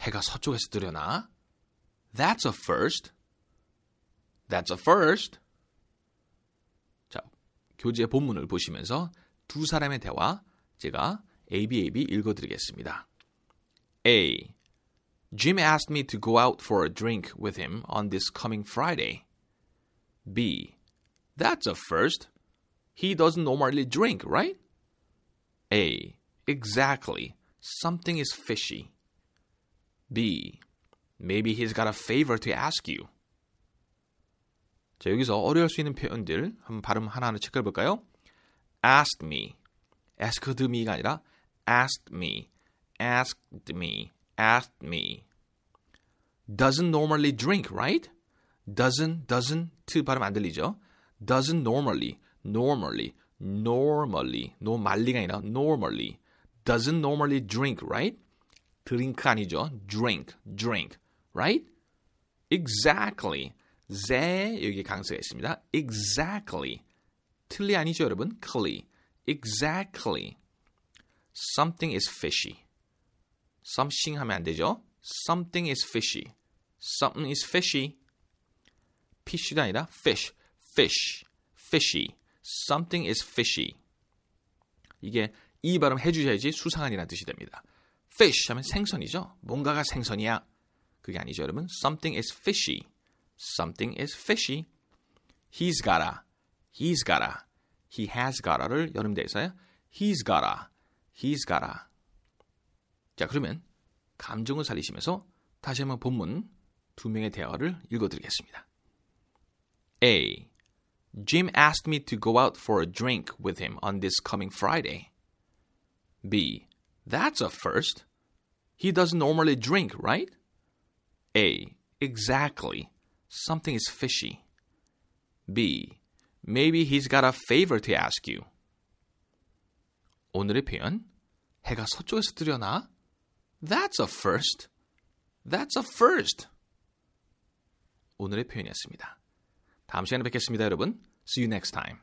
해가 서쪽에서 뜨려나? That's a first. That's a first. 자, 교재 본문을 보시면서 두 사람의 대화 제가 ABAB 읽어드리겠습니다. A. Jim asked me to go out for a drink with him on this coming Friday. B. That's a first. He doesn't normally drink, right? A. Exactly. Something is fishy. B. Maybe he's got a favor to ask you. 자, 여기서 어려울 수 있는 표현들 한번 발음 하나하나 체크해 볼까요? asked me. asked me가 아니라 asked me. asked me. asked me. doesn't normally drink, right? doesn't, doesn't 발음 안 들리죠? doesn't normally, normally, normally, normally가 아니라 normally. doesn't normally drink, right? 드링크 아니죠. drink, drink, right? exactly. 제 여기 강세가 있습니다. exactly. 틀리 아니죠, 여러분? clearly. exactly. something is fishy. something 하면 안 되죠. something is fishy. something is fishy. fish가 아니라 fish, fish, fishy. something is fishy. 이게 이 발음 해주셔야지 수상한이라는 뜻이 됩니다. Fish 하면 생선이죠. 뭔가가 생선이야. 그게 아니죠, 여러분. something is fishy. something is fishy. he's gotta. he's gotta. he has gotta를 여름대에서요. he's gotta. he's gotta. 자, 그러면 감정을 살리시면서 다시 한번 본문 두 명의 대화를 읽어드리겠습니다. A. Jim asked me to go out for a drink with him on this coming Friday. B. That's a first. He doesn't normally drink, right? A. Exactly. Something is fishy. B. Maybe he's got a favor to ask you. 오늘의 표현. 해가 서쪽에서 뜨려나? That's a first. That's a first. 오늘의 표현이었습니다. 다음 시간에 뵙겠습니다, 여러분. See you next time.